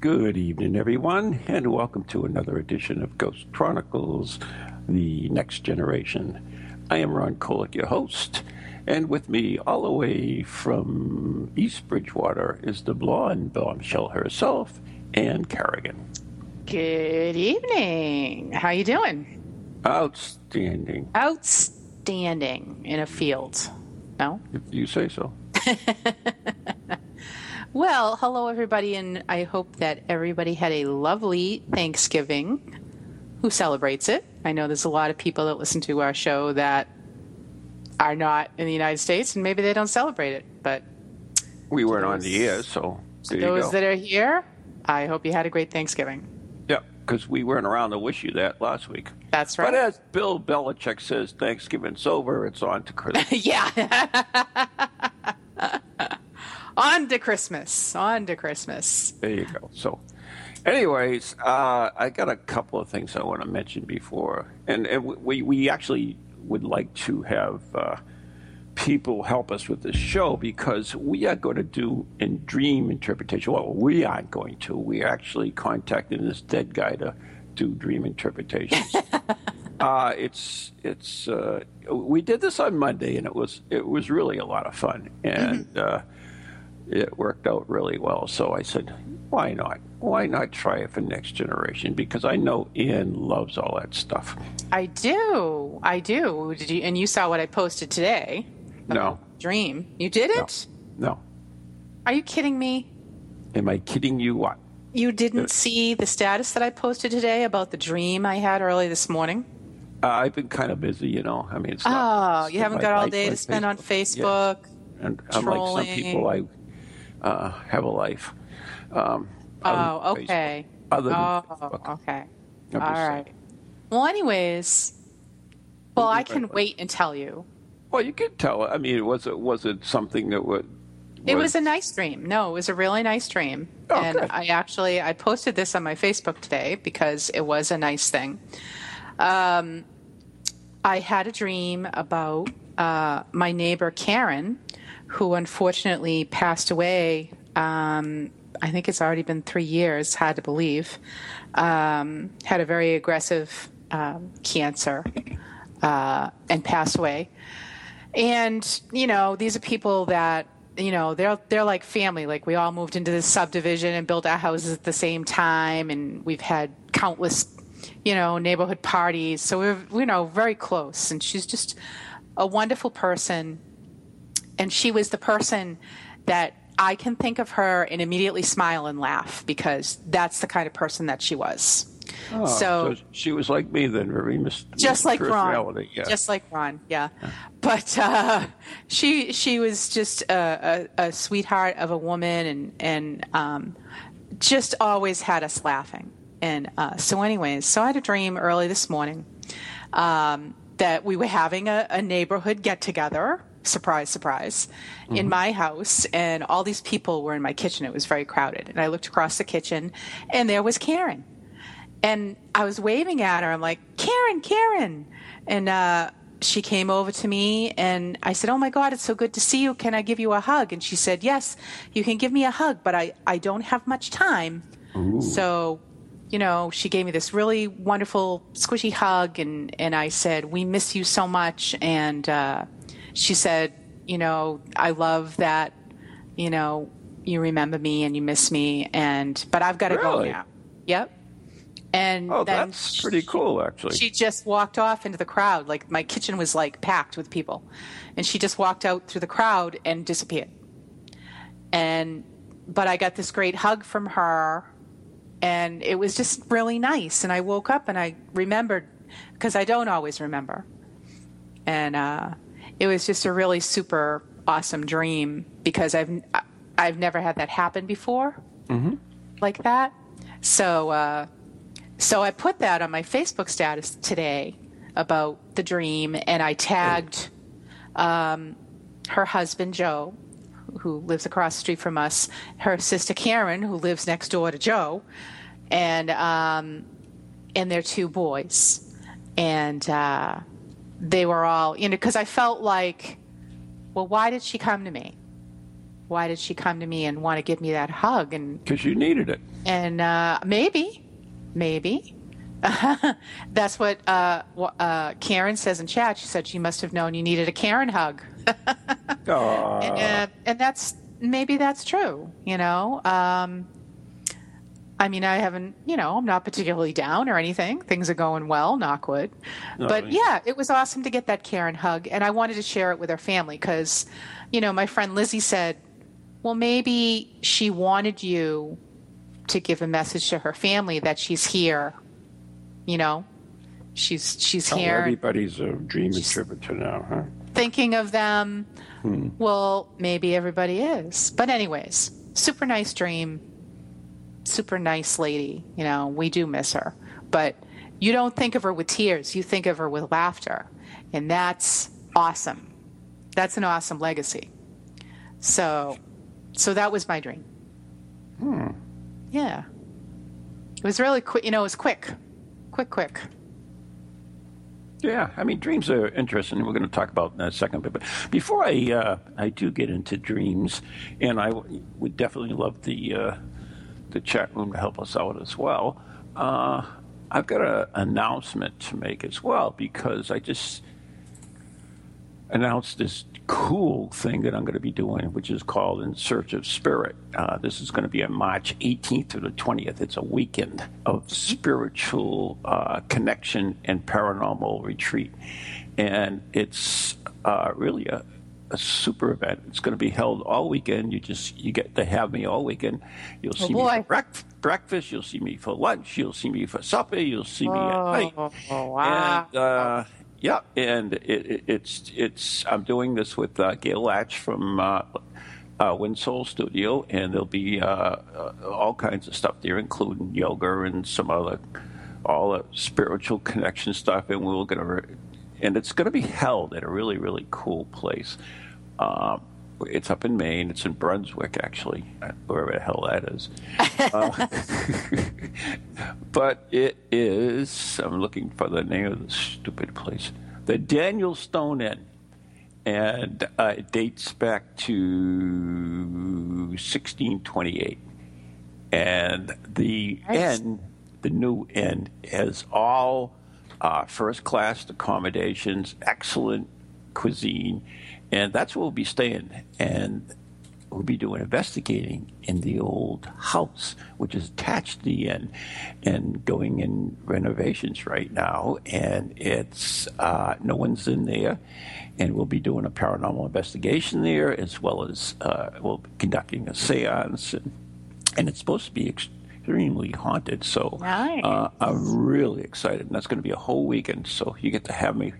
Good evening, everyone, and welcome to another edition of Ghost Chronicles The Next Generation. I am Ron Kolek, your host, and with me, all the way from East Bridgewater, is the blonde bombshell herself, Ann Carrigan. Good evening. How you doing? Outstanding, Outstanding in a field. No? if you say so. Well, hello everybody and I hope that everybody had a lovely Thanksgiving. Who celebrates it? I know there's a lot of people that listen to our show that are not in the United States and maybe they don't celebrate it, but We weren't on the air, so there you those that are here, I hope you had a great Thanksgiving. yeah, because we weren't around to wish you that last week. That's right. But as Bill Belichick says, Thanksgiving's over, it's on to Christmas. yeah. On to Christmas. On to Christmas. There you go. So, anyways, uh, I got a couple of things I want to mention before, and, and we we actually would like to have uh, people help us with this show because we are going to do in dream interpretation. Well, we aren't going to. We are actually contacting this dead guy to do dream interpretations. Uh, it's it's uh, we did this on Monday and it was it was really a lot of fun and uh, it worked out really well. So I said, why not? Why not try it for next generation? Because I know Ian loves all that stuff. I do. I do. Did you? And you saw what I posted today. No, Dream. You did it? no. Are you kidding me? Am I kidding you? What? You didn't see the status that I posted today about the dream I had early this morning? Uh, I've been kind of busy, you know. I mean, it's Oh, not, you haven't got all day to spend on. Facebook. And unlike some people, I uh, have a life. Um, Oh, okay. Facebook. Other than Oh, Facebook. okay. I'm saying. Well, anyways, well, I can wait and tell you. Well, you could tell. I mean, was it was it something that would? It was a nice dream. No, it was a really nice dream. Oh, and good. I actually I posted this on my Facebook today because it was a nice thing. Um, I had a dream about uh, my neighbor Karen, who unfortunately passed away. Um, I think it's already been three years. Hard to believe. Um, had a very aggressive um, cancer uh, and passed away and you know these are people that you know they're they're like family like we all moved into this subdivision and built our houses at the same time and we've had countless you know neighborhood parties so we're you know very close and she's just a wonderful person and she was the person that I can think of her and immediately smile and laugh because that's the kind of person that she was. Oh, so, she was like me then, very mis- just like Ron. Yeah. just like Ron, yeah. But uh, she she was just a, a, a sweetheart of a woman, and and um, just always had us laughing. And uh, so, anyways, so I had a dream early this morning um, that we were having a, a neighborhood get together. Surprise, surprise, in my house, and all these people were in my kitchen. It was very crowded, and I looked across the kitchen, and there was Karen and I was waving at her. I'm like, Karen, Karen. And uh, she came over to me and I said, Oh my God, it's so good to see you. Can I give you a hug? And she said, Yes, you can give me a hug, but I, I don't have much time. So, you know, she gave me this really wonderful, squishy hug. And, and I said, We miss you so much. And uh, she said, You know, I love that, you know, you remember me and you miss me. And, but I've got to go Really? now. Yep. And oh, that's pretty cool, actually. she just walked off into the crowd. Like my kitchen was like packed with people, and she just walked out through the crowd and disappeared. And but I got this great hug from her, and it was just really nice. And I woke up and I remembered because I don't always remember, and uh, it was just a really super awesome dream because I've I've never had that happen before. like that. So, uh, so I put that on my Facebook status today about the dream, and I tagged um, her husband Joe, who lives across the street from us, her sister Karen, who lives next door to Joe, and um, and their two boys, and uh, they were all you know because I felt like, well, why did she come to me? Why did she come to me and want to give me that hug? And Because you needed it. and uh, maybe, maybe. That's what uh, uh, Karen says in chat. She said she must have known you needed a Karen hug. And, uh, and that's maybe that's true. You know, um, I mean, I haven't. You know, I'm not particularly down or anything. Things are going well, knock wood. Oh, but yeah. yeah, it was awesome to get that Karen hug, and I wanted to share it with her family because, you know, my friend Lizzie said, well, maybe she wanted you to give a message to her family that she's here. You know, she's she's Oh, here everybody's a dream interpreter now, huh? thinking of them. Hmm. Well, maybe everybody is. But, anyways, super nice dream. Super nice lady. You know, we do miss her. But you don't think of her with tears, you think of her with laughter. And that's awesome. That's an awesome legacy. So, so that was my dream. Hmm. Yeah. It was really quick. You know, it was quick. Quick, quick. Yeah, I mean, dreams are interesting. We're going to talk about in a second. But, but before I uh, I do get into dreams, and I w- would definitely love the uh, the chat room to help us out as well. Uh, I've got an announcement to make as well because I just announced this cool thing that I'm going to be doing, which is called In Search of Spirit. Uh, this is going to be on March 18th to the 20th. It's a weekend of spiritual uh, connection and paranormal retreat. And it's uh, really a, a super event. It's going to be held all weekend. You just you get to have me all weekend. You'll see me for brec- breakfast. You'll see me for lunch. You'll see me for supper. You'll see me at night. Oh, wow. And, uh, yeah, and it, it, it's it's. I'm doing this with uh, Gail Latch from uh, uh, Windsoul Studio, and there'll be uh, uh, all kinds of stuff there, including yoga and some other all the spiritual connection stuff. And we're gonna, and it's gonna be held at a really really cool place. Um, it's up in Maine. It's in Brunswick, actually, uh, wherever the hell that is. Uh, but it is. I'm looking for the name of the stupid place. The Daniel Stone Inn, and uh, it dates back to 1628. And the Nice. inn, the new inn, has all uh, first class accommodations, excellent cuisine, and that's where we'll be staying. And we'll be doing investigating in the old house, which is attached to the inn, and going in renovations right now. And it's uh, no one's in there, and we'll be doing a paranormal investigation there, as well as uh, we'll be conducting a séance, and, and it's supposed to be extremely haunted. So Nice. uh, I'm really excited, and that's going to be a whole weekend. So you get to have me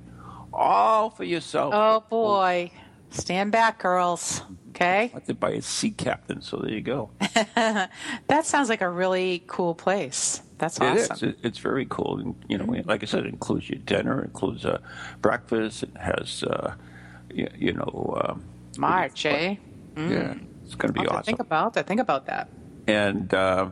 all for yourself. Oh boy. Stand back, girls. Okay? Elected by a sea captain, so there you go. That sounds like a really cool place. That's It is. awesome. It, it's very cool. And, you know, like I said, it includes your dinner, it includes uh, breakfast, it has, uh, you, you know, um, March, eh? yeah, it's going to be I'll have to awesome. Think about that. Think about that. and uh,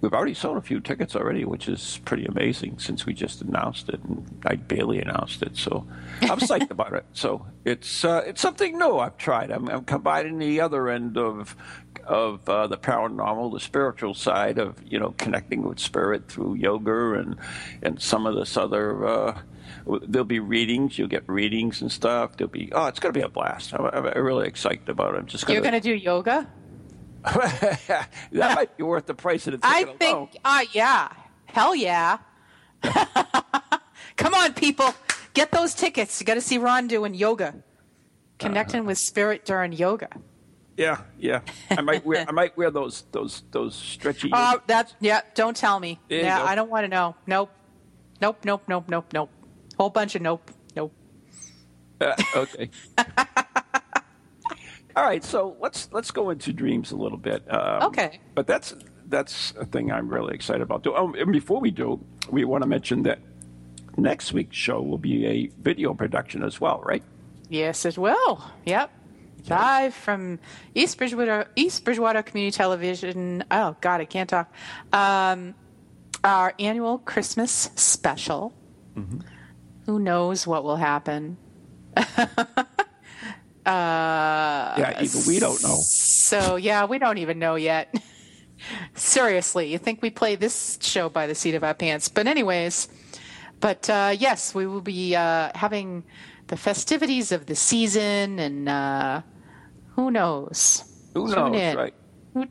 we've already sold a few tickets already, which is pretty amazing since we just announced it, and I barely announced it, so I'm psyched about it. So it's uh, it's something new I've tried. I'm, I'm combining the other end of of uh, the paranormal, the spiritual side of you know connecting with spirit through yoga and and some of this other. Uh, There'll be readings. You'll get readings and stuff. There'll be oh, it's going to be a blast. I'm, I'm really excited about it. I'm just You're going to do yoga? that might be worth the price of the ticket I alone. think, uh, yeah. Hell yeah. Come on, people. Get those tickets. You got to see Ron doing yoga, connecting Uh-huh. with spirit during yoga. Yeah, yeah. I might wear I might wear those those those stretchy. Oh, that, yeah, don't tell me. There yeah. I don't want to know. Nope. Nope, nope, nope, nope, nope. Whole bunch of nope, nope. Uh, okay. All right, so let's let's go into dreams a little bit. Um, Okay. But that's that's a thing I'm really excited about. Oh, and before we do, we want to mention that next week's show will be a video production as well, right? Yes, it will. Yep. Live from East Bridgewater, East Bridgewater Community Television. Oh God, I can't talk. Um, our annual Christmas special. Mm-hmm. Who knows what will happen? Uh, yeah, even we don't know. So yeah, we don't even know yet. Seriously, you think we play this show by the seat of our pants? But anyways, but uh, yes, we will be uh, having the festivities of the season, and uh, who knows? Who Tune knows? In. Right.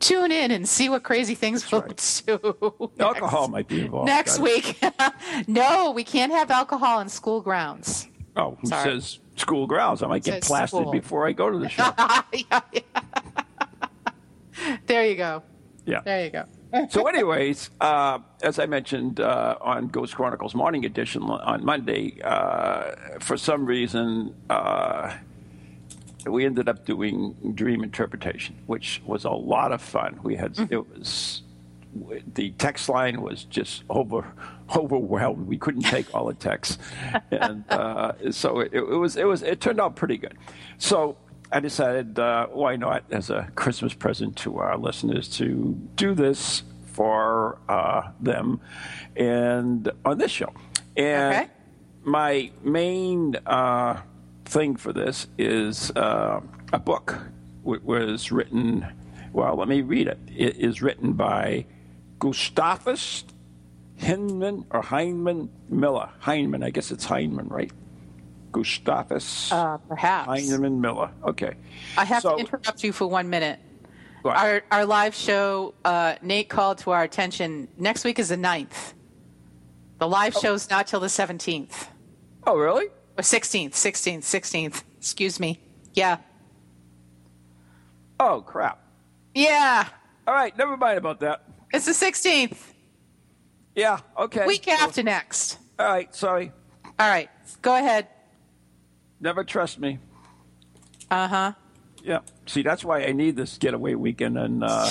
Tune in and see what crazy things That's we'll right. do. Alcohol next, might be involved. Next week. no, we can't have alcohol in school grounds. Oh, who Sorry. says school grounds. I might get plastered school. before I go to the show. yeah, yeah. there you go. Yeah. There you go. so, anyways, uh, as I mentioned uh, on Ghost Chronicles Morning Edition on Monday, uh, for some reason, uh, we ended up doing dream interpretation, which was a lot of fun. We had mm-hmm. it was the text line was just over overwhelmed. We couldn't take all the texts, and uh, so it, it, was it was it turned out pretty good. So I decided uh, why not as a Christmas present to our listeners to do this for uh, them, and on this show. And okay. my main uh, thing for this is uh, a book. It was written. Well, let me read it. It is written by Gustavus Hinman or Heinemann Miller. Heinemann, I guess it's Heinemann, right? Gustavus. Uh, perhaps. Heinemann Miller. Okay. I have so, to interrupt you for one minute. Our, our live show, uh, Nate called to our attention. Next week is the 9th. The live oh. show's not till the 17th. Oh, really? Or 16th, 16th, 16th. Excuse me. Yeah. Oh, crap. Yeah. All right, never mind about that. It's the 16th. Yeah, okay. Week after next. All right, sorry. All right, go ahead. Never trust me. Uh huh. Yeah. See, that's why I need this getaway weekend. And uh...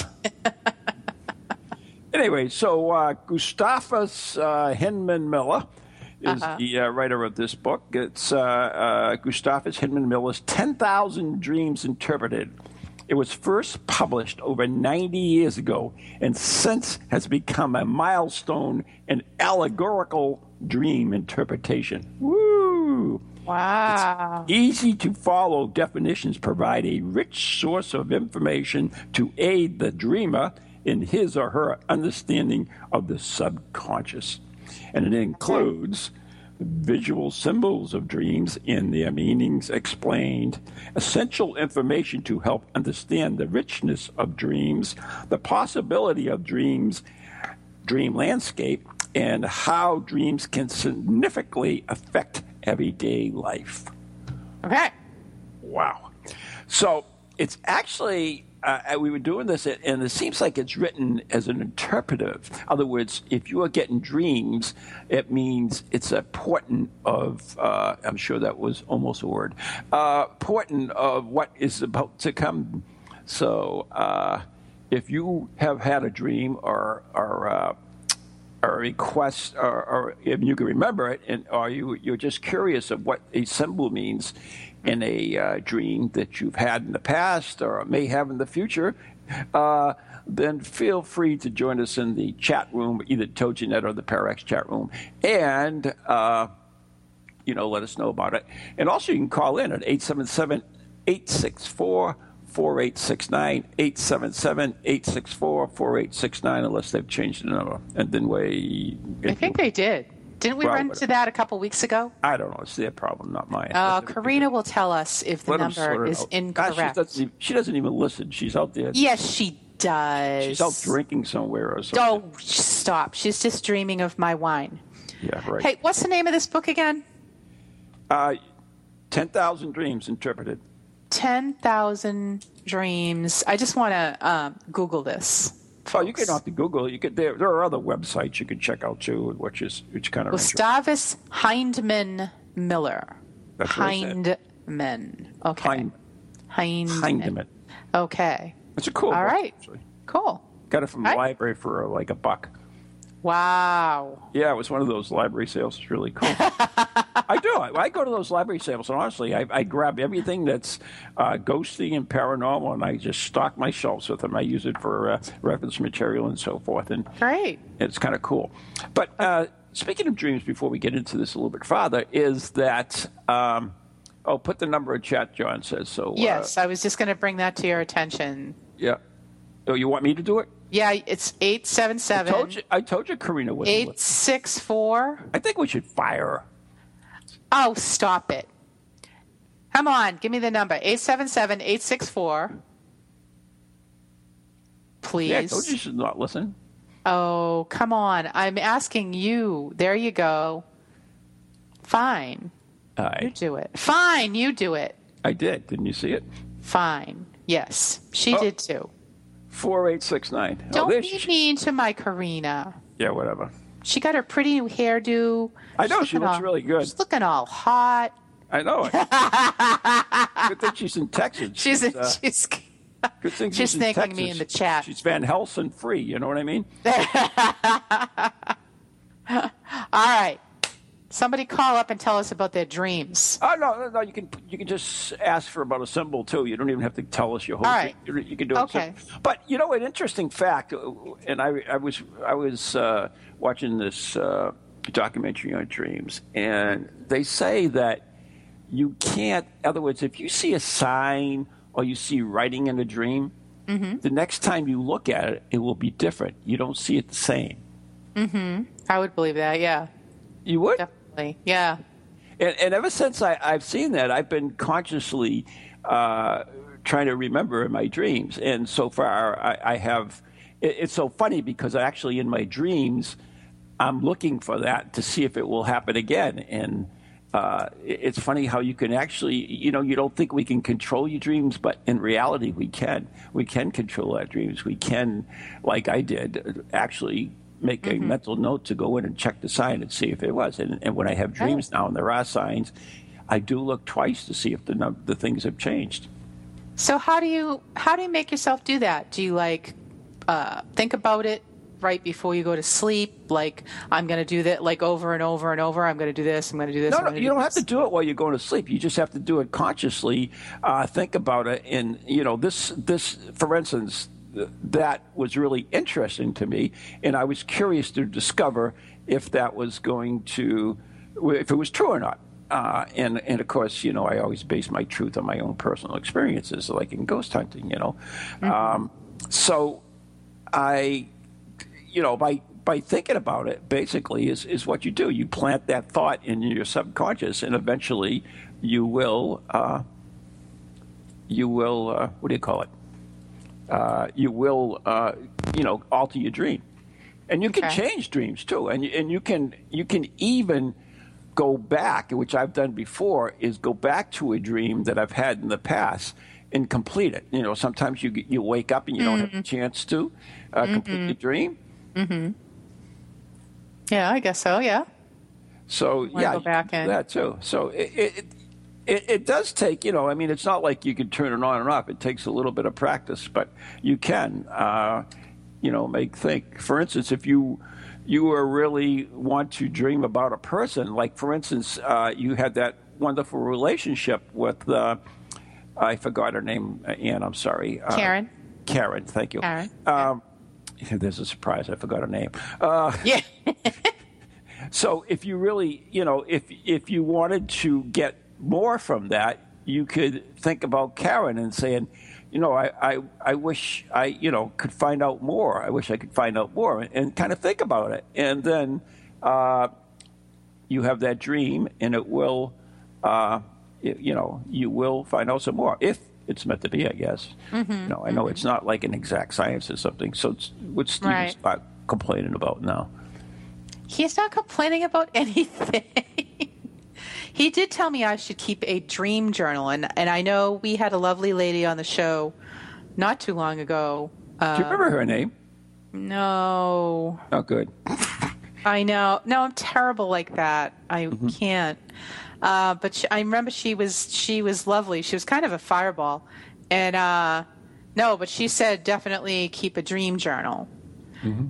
anyway, so uh, Gustavus uh, Hinman Miller is uh-huh. the uh, writer of this book. It's uh, uh, Gustavus Hinman Miller's 10,000 Dreams Interpreted it was first published over 90 years ago and since has become a milestone in allegorical dream interpretation. Woo! Wow. It's easy to follow definitions provide a rich source of information to aid the dreamer in his or her understanding of the subconscious. And it includes visual symbols of dreams in their meanings explained, essential information to help understand the richness of dreams, the possibility of dreams, dream landscape, and how dreams can significantly affect everyday life. Okay. Wow. So it's actually uh, we were doing this, and it seems like it's written as an interpretive. In other words, if you are getting dreams, it means it's a portent of, uh, I'm sure that was almost a word, uh, portent of what is about to come. So uh, if you have had a dream or, or uh, a request, or, or, if you can remember it, and or you you're just curious of what a symbol means, in a uh, dream that you've had in the past or may have in the future, uh, then feel free to join us in the chat room, either TogiNet or the Parax chat room, and uh, you know let us know about it. And also you can call in at 877 864 4869 877 864 4869 unless they've changed the number. And then we. I think they did. Didn't we well, run into that a couple weeks ago? I don't know. It's their problem, not mine. Uh, Karina will tell us if the Let number is incorrect. God, she, doesn't even, she, doesn't even, listen. She's out there. Yes, she does. She's out drinking somewhere or something. Oh, stop. She's just dreaming of my wine. Yeah, right. Hey, what's the name of this book again? Uh, 10,000 Dreams Interpreted. 10,000 Dreams. I just want to um, Google this. Folks. Oh, you can have to Google. You could there. There are other websites you can check out too, which is which kind of Gustavus Hindman Miller. That's Hindman. Okay. Hind- Hindman. Hindman. Okay. That's a cool. All right. Actually. Cool. Got it from the Hi. library for like a buck. Wow. Yeah, it was one of those library sales. It's really cool. I do. I, I go to those library sales, and honestly, I, I grab everything that's uh, ghosty and paranormal, and I just stock my shelves with them. I use it for uh, reference material and so forth, and Great. it's kind of cool. But uh, speaking of dreams, before we get into this a little bit farther, is that um, oh, put the number in chat. John says so. uh, Yes, I was just going to bring that to your attention. yeah. Oh, you want me to do it? Yeah, it's eight seven I seven told you. I told you, Karina would. eight six four. I think we should fire her. Oh, stop it. Come on, give me the number. 877 864. Please. Yeah, I told you she's not listening. Oh, come on. I'm asking you. There you go. Fine. You I, do it. Fine. You do it. I did. Didn't you see it? Fine. Yes. She Oh. did too. Four eight six nine. Don't there be mean to my Karina. Yeah, whatever. She got her pretty new hairdo. I know, She's she looks all- really good. She's looking all hot. I know good thing she's in Texas. She's uh, she's good thing she's she's in thanking me in the chat. She's Van Helsing free. You know what I mean? all right. Somebody call up and tell us about their dreams. Oh no, no, no! You can you can just ask for about a symbol too. You don't even have to tell us your whole. All right. You, you can do it. Okay. But you know, an interesting fact, uh, and I, I was I was uh, watching this uh, documentary on dreams, and they say that you can't. In other words, if you see a sign or you see writing in a dream, Mm-hmm. the next time you look at it, it will be different. You don't see it the same. Mhm. I would believe that. Yeah. You would. Yeah. And, and ever since I, I've seen that, I've been consciously uh, trying to remember in my dreams. And so far, I, I have. It, it's so funny because actually, in my dreams, I'm looking for that to see if it will happen again. And uh, it- it's funny how you can actually, you know, you don't think we can control your dreams, but in reality, we can. We can control our dreams. We can, like I did, actually make a mental note to go in and check the sign and see if it was. And, and when I have dreams now and there are signs, I do look twice to see if the num- the things have changed. So how do you how do you make yourself do that? Do you like uh, think about it right before you go to sleep? Like I'm going to do that like over and over and over. I'm going to do this. I'm going to do this. No, no, you do don't have to do it while you're going to sleep. You just have to do it consciously. Uh, think about it, and you know this. This, for instance, that was really interesting to me, and I was curious to discover if that was going to, if it was true or not. Uh, and and of course, you know, I always base my truth on my own personal experiences, like in ghost hunting. You know, um, so I you know, by by thinking about it, basically is is what you do. You plant that thought in your subconscious, and eventually, you will uh, you will uh, what do you call it? Uh, you will uh, you know alter your dream, and you can Okay. change dreams too, and you, and you can you can even go back, which I've done before, is go back to a dream that I've had in the past and complete it. You know, sometimes you you wake up and you don't have a chance to uh, complete the dream. Yeah, I guess so. Yeah. So yeah, go back and- that too. So it, it it it does take you know. I mean, it's not like you can turn it on and off. It takes a little bit of practice, but you can uh, you know make think. For instance, if you you are really want to dream about a person, like for instance, uh, you had that wonderful relationship with uh, I forgot her name, uh, Ann. I'm sorry, uh, Karen. Karen, thank you. Karen, Um, there's a surprise. I forgot her name. Uh, Yeah. so if you really, you know, if if you wanted to get more from that, you could think about Karen and saying, you know, I, I, I wish I, you know, could find out more. I wish I could find out more and, and kind of think about it. And then uh, you have that dream and it will, uh, y- you know, you will find out some more if it's meant to be, I guess. Mm-hmm, You know, I know it's not like an exact science or something. So it's what Steven's Right. not complaining about now. He's not complaining about anything. He did tell me I should keep a dream journal, and and I know we had a lovely lady on the show not too long ago. Uh, Do you remember her name? no, Oh, good. I know. No, I'm terrible like that. I Mm-hmm. can't. Uh, but she, I remember she was she was lovely. She was kind of a fireball, and uh, No, but she said definitely keep a dream journal.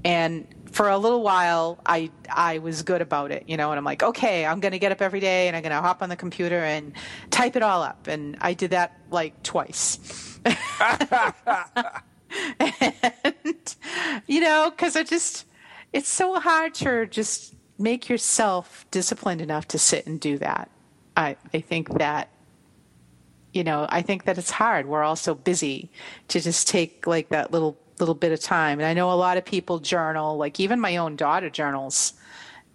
And for a little while, I I was good about it, you know. And I'm like, okay, I'm going to get up every day and I'm going to hop on the computer and type it all up. And I did that like twice. and you know, because I just it's so hard to just make yourself disciplined enough to sit and do that. I I think that you know, I think that it's hard. We're all so busy to just take like that little little bit of time. And I know a lot of people journal, like even my own daughter journals,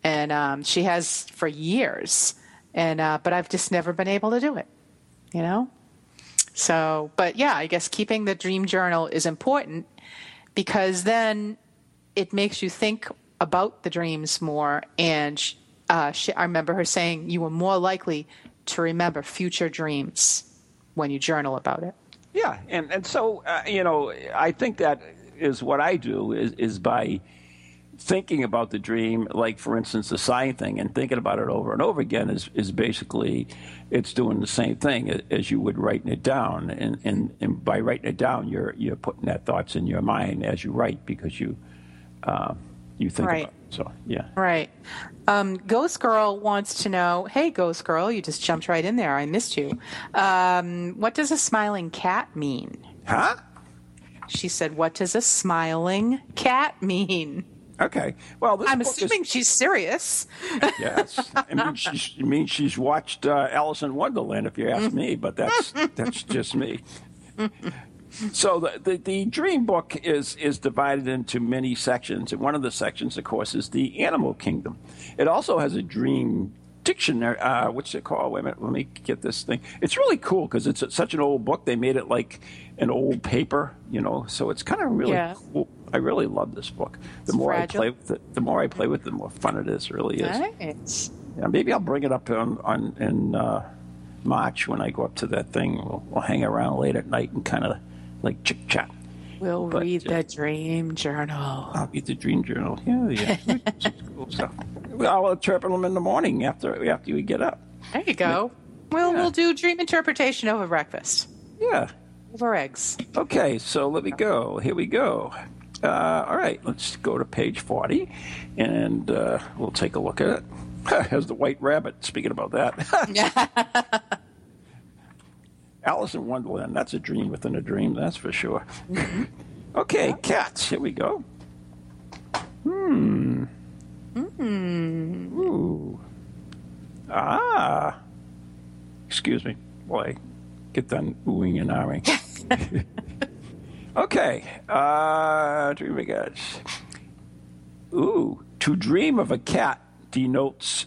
and um, she has for years. And uh, but I've just never been able to do it. You know. So, but yeah, I guess keeping the dream journal is important because then it makes you think about the dreams more. And uh, she, I remember her saying you were more likely to remember future dreams when you journal about it. Yeah, and and so uh, you know, I think that is what I do is is by thinking about the dream, like for instance the sign thing, and thinking about it over and over again is is basically it's doing the same thing as you would writing it down, and and, and by writing it down, you're you're putting that thoughts in your mind as you write because you uh, you think Right. about it. So yeah. Right. Um, Ghost Girl wants to know Hey, Ghost Girl, you just jumped right in there. I missed you. Um, what does a smiling cat mean? Huh? She said, What does a smiling cat mean? Okay. Well, this I'm book is- assuming she's serious. Yes, I mean she's, I mean she's watched uh, Alice in Wonderland, if you ask me, but that's that's just me. So the, the the dream book is is divided into many sections, and one of the sections, of course, is the animal kingdom. It also has a dream dictionary. Uh, what's it called? Wait a minute, let me get this thing. It's really cool because it's such an old book. They made it like an old paper, you know. So it's kind of really Yeah. cool. I really love this book. The It's more fragile. I play with it, the more I play with it, the more fun it is. It really is. Nice. Yeah, maybe I'll bring it up on, on in uh, March when I go up to that thing. We'll, we'll hang around late at night and kind of like chit chat. We'll But, read uh, the dream journal. I'll read the Dream Journal. Yeah, yeah, cool stuff. I'll interpret them in the morning after after we get up. There you go. Well, Yeah. we'll do dream interpretation over breakfast, Yeah. over eggs. Okay, so let me go. Here we go. Uh, all right, let's go to page 40 and uh, we'll take a look at it. Has the white rabbit, speaking about that. Alice in Wonderland, that's a dream within a dream, that's for sure. okay, cats, here we go. Hmm. Hmm. Ooh. Ah. Excuse me. Boy, get done oohing and ahhing. Okay. Uh, dream of cats. Ooh, to dream of a cat denotes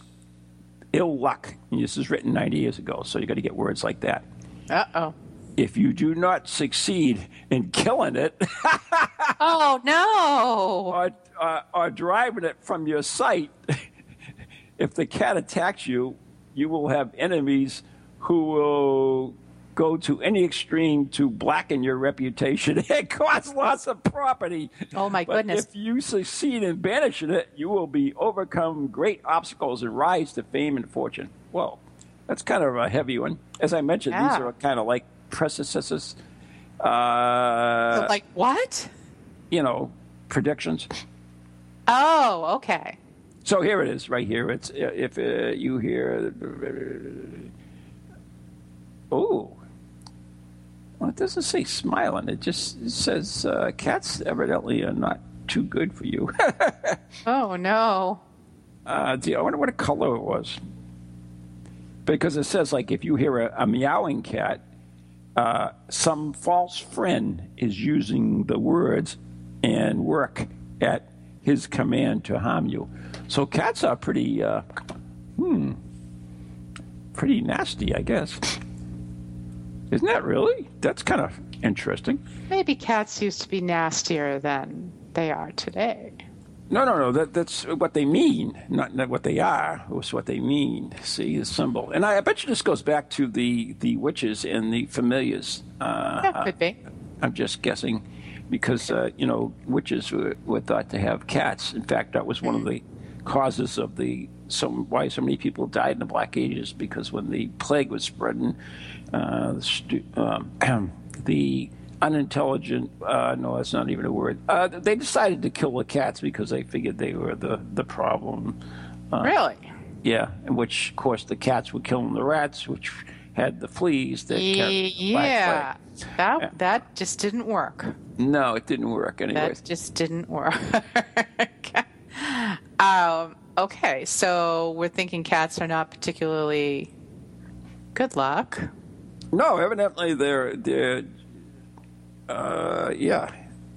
ill luck. And this is written 90 years ago, so you got to get words like that. Uh oh. If you do not succeed in killing it Oh no! or, uh, or driving it from your sight, if the cat attacks you, you will have enemies who will go to any extreme to blacken your reputation and cause loss of property. Oh, my But goodness. If you succeed in banishing it, you will be overcome great obstacles and rise to fame and fortune. Well, that's kind of a heavy one. As I mentioned, these are kind of like predecessors. Uh, like what? you know, predictions. Oh, okay. So here it is, right here. It's uh, if uh, you hear, oh, well, it doesn't say smiling. It just it says uh, cats evidently are not too good for you. Oh no. uh, I wonder what a color it was, because it says like if you hear a, a meowing cat, uh, some false friend is using the words and work at his command to harm you. So cats are pretty, uh, hmm, pretty nasty, I guess. Isn't that really? That's kind of interesting. Maybe cats used to be nastier than they are today. No, no, no. That, that's what they mean, not, not what they are. It's what they mean. See the symbol, and I, I bet you this goes back to the the witches and the familiars. Uh, Yeah, could be. I'm just guessing, because uh, you know witches were, were thought to have cats. In fact, that was one of the causes of the some why so many people died in the Black Ages because when the plague was spreading, uh, the, um, the unintelligent. Uh, no, that's not even a word. Uh, they decided to kill the cats because they figured they were the the problem. really? Yeah, in which, of course, the cats were killing the rats, which had the fleas that carried the black Yeah. That Yeah. that just didn't work. No, it didn't work anyways. That just didn't work. um, okay, so we're thinking cats are not particularly good luck. No, evidently they're they're uh, yeah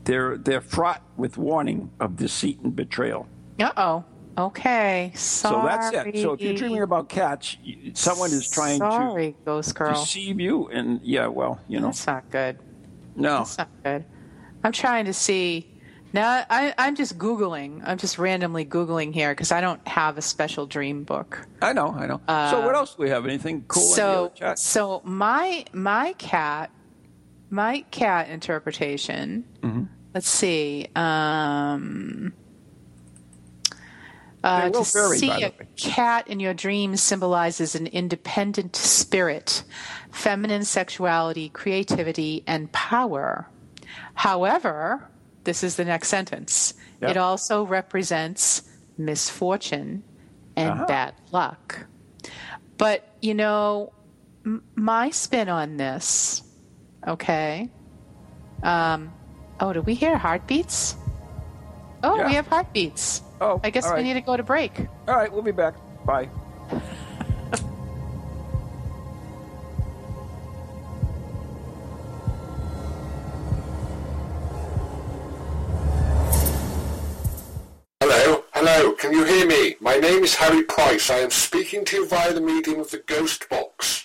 they're they're fraught with warning of deceit and betrayal. Uh oh. Okay. Sorry. So that's it. So if you're dreaming about cats, someone is trying Sorry, Ghost to Girl. deceive you, and yeah, well, you know, That's not good. no, That's not good. I'm trying to see. Now, I, I'm just Googling. I'm just randomly Googling here because I don't have a special dream book. I know, I know. so what else do we have? Anything cool? in the Uh, so, chat? so my my cat, my cat interpretation. Mm-hmm. Let's see. Um, uh, to vary, see a cat in your dreams symbolizes an independent spirit, feminine sexuality, creativity, and power. However, this is the next sentence. Yep. It also represents misfortune and Uh-huh. bad luck. But, you know, m- my spin on this, okay? Um, oh, do we hear heartbeats? Oh, Yeah. we have heartbeats. Oh, I guess all we need to go to break. All right, we'll be back. Bye. Hello, hello, can you hear me? My name is Harry Price. I am speaking to you via the medium of the Ghost Box.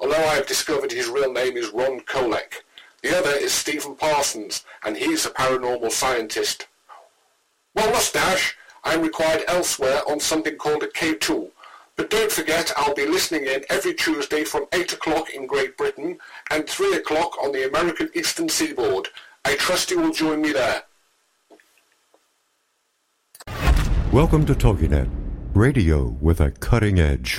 although I have discovered his real name is Ron Kolek. The other is Stephen Parsons, and he's a paranormal scientist. Well, mustache, I'm required elsewhere on something called a K2. But don't forget, I'll be listening in every Tuesday from 8 o'clock in Great Britain and 3 o'clock on the American Eastern Seaboard. I trust you will join me there. Welcome to TogiNet, radio with a cutting edge.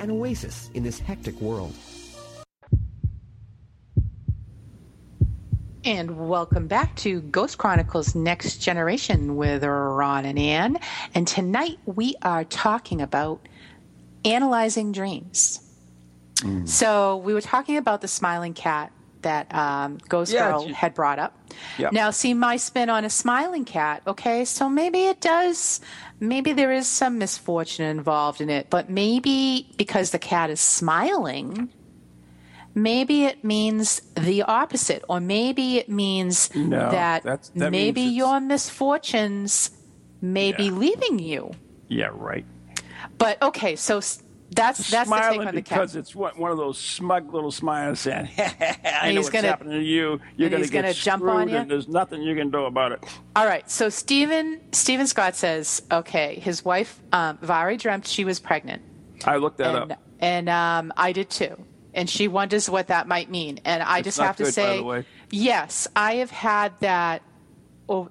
an oasis in this hectic world. And welcome back to Ghost Chronicles Next Generation with Ron and Ann. And tonight we are talking about analyzing dreams. Mm. So we were talking about the smiling cat that um, Ghost Yeah, Girl had brought up. Yeah. Now, see my spin on a smiling cat. Okay, so maybe it does. Maybe there is some misfortune involved in it, but maybe because the cat is smiling, maybe it means the opposite, or maybe it means No, that, that maybe means your misfortunes may be leaving you. Yeah, right. But okay, so that's that's the take Smiling on the because it's one one of those smug little smiles saying, I And know what's gonna- happening to you. You're going to get jump on you? and there's nothing you can do about it. All right, so Stephen Stephen Scott says, okay, his wife um, Vari dreamt she was pregnant, I looked that and up. and um, I did too, and she wonders what that might mean, and I It's just have to good, by say, yes, I have had that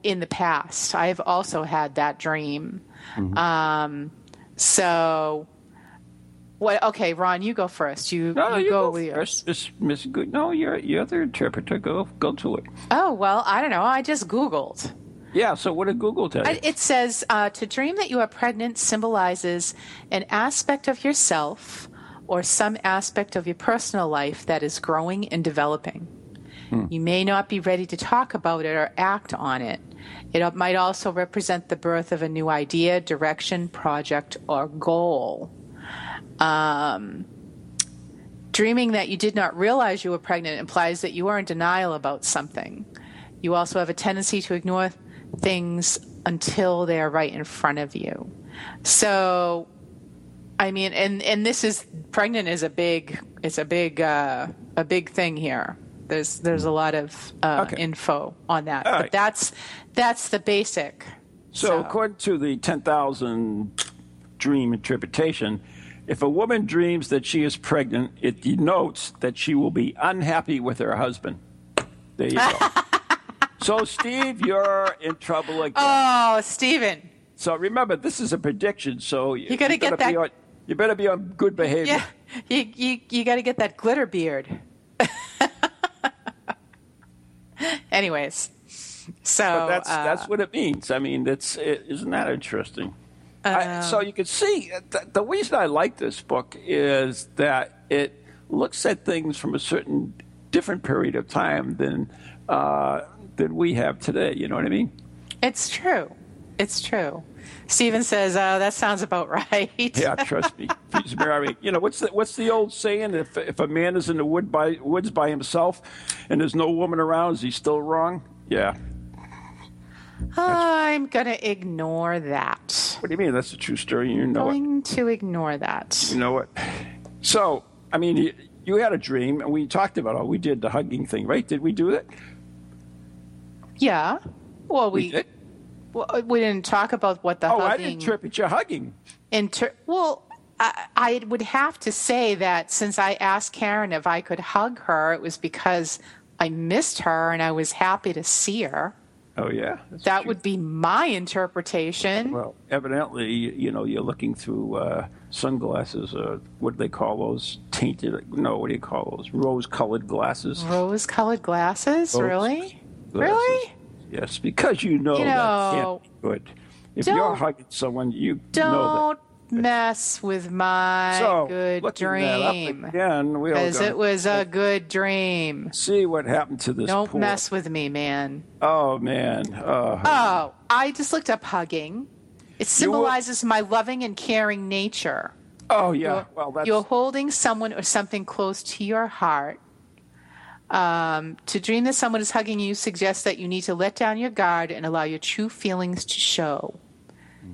in the past. I have also had that dream. Mm-hmm. Um, so What? Okay, Ron, you go first. You, No, you, you go, go with yours. first, Miss Miss Good. No, you're you're the interpreter. Go go to it. Oh well, I don't know. I just Googled. Yeah. So what did Google tell you? It says uh, to dream that you are pregnant symbolizes an aspect of yourself or some aspect of your personal life that is growing and developing. You may not be ready to talk about it or act on it. It might also represent the birth of a new idea, direction, project, or goal. Um, dreaming that you did not realize you were pregnant implies that you are in denial about something. You also have a tendency to ignore things until they are right in front of you. So, I mean, and and this is pregnant is a big it's a big uh, a big thing here. There's there's a lot of uh, Okay. info on that, All but right. that's that's the basic. So, according to the 10,000 dream interpretation, if a woman dreams that she is pregnant, it denotes that she will be unhappy with her husband. There you go. so, Steve, you're in trouble again. Oh, Stephen, so, remember, this is a prediction, so you, gotta get better that- Be on, you better be on good behavior. yeah, you you you got to get that glitter beard. Anyways, so But that's uh, that's what it means. I mean, that's it, isn't that interesting? Um, I, so you can see uh, th- the reason I like this book is that it looks at things from a certain different period of time than uh, than we have today. You know what I mean? It's true. It's true. Steven says, uh, that sounds about right. Yeah, trust me. He's married, you know what's the, what's the old saying? If if a man is in the wood by woods by himself and there's no woman around, is he still wrong? Yeah. I'm going to ignore that. What do you mean? That's a true story. You know it. going to ignore that. You know what? So, I mean, you, you had a dream, and we talked about it. We did the hugging thing, right? Did we do it? Yeah. Well, We we did. well, uh, we didn't talk about what the Oh, I hugging. didn't interpret your hugging. Inter- well, I, I would have to say that since I asked Karen if I could hug her, it was because I missed her and I was happy to see her. Oh, yeah. That's That would be my interpretation. Well, evidently, you know, you're looking through uh, sunglasses. Uh, what do they call those? Tainted? No, what do you call those? Rose-colored glasses. Rose-colored glasses, Rose really? glasses. Really? Yes, because you know, You that can't be good. If you're hugging someone, you know Don't mess with my. So, good looking that up dream. again, we Because it was a good dream. see what happened to this Don't mess with me, man. Oh man. Uh, Oh, I just looked up hugging. It symbolizes my loving and caring nature. oh yeah. You're, well, that's you're holding someone or something close to your heart. Um, to dream that someone is hugging you suggests that you need to let down your guard and allow your true feelings to show.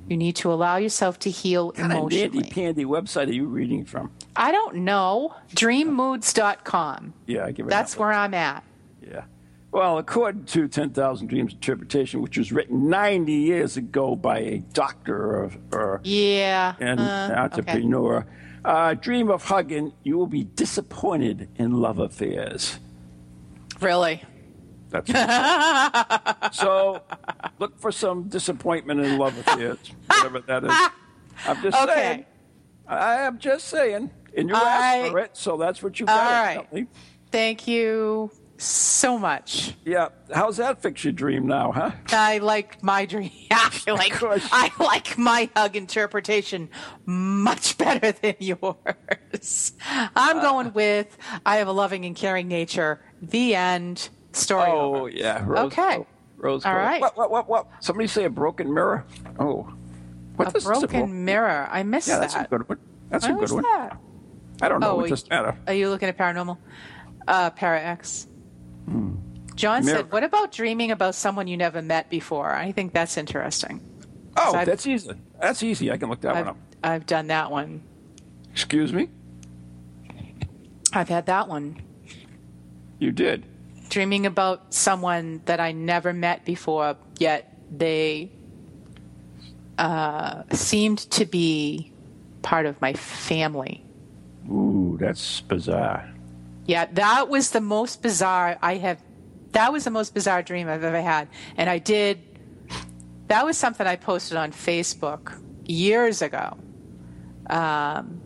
You need to allow yourself to heal of emotionally. dandy pandy website are you reading from? I don't know. Dreammoods.com. Yeah, I give it. That's that where I'm at. Yeah. Well, according to 10,000 Dreams Interpretation, which was written 90 years ago by a doctor or, or Yeah. an uh, okay. entrepreneur, uh, dream of hugging, you will be disappointed in love affairs. Really? That's so. Look for some disappointment in love with affairs, whatever that is. I'm just Okay. saying. I am just saying, and you asked for it, so that's what you All got. right. Kelly. Thank you so much. Yeah. How's that fix your dream now, huh? I like my dream. I like. I like my hug interpretation much better than yours. I'm uh, going with I have a loving and caring nature. The end. Story Oh over. yeah. Rose Okay. gold. Rose All gold. right. What? What? What? What? Somebody say a broken mirror. Oh. What A this is broken bro- mirror. I missed Yeah, that's that. a good one. That's What a good was one. that? I don't know. Oh, what does matter? Are you looking at paranormal? Uh, Para X. John Mirror. said, "What about dreaming about someone you never met before?" I think that's interesting. Oh, I've- that's easy. That's easy. I can look that one I've, up. I've done that one. Excuse me. I've had that one. You did. Dreaming about someone that I never met before, yet they uh, seemed to be part of my family. Ooh, that's bizarre. Yeah, that was the most bizarre I have. That was the most bizarre dream I've ever had, and I did. That was something I posted on Facebook years ago. Um,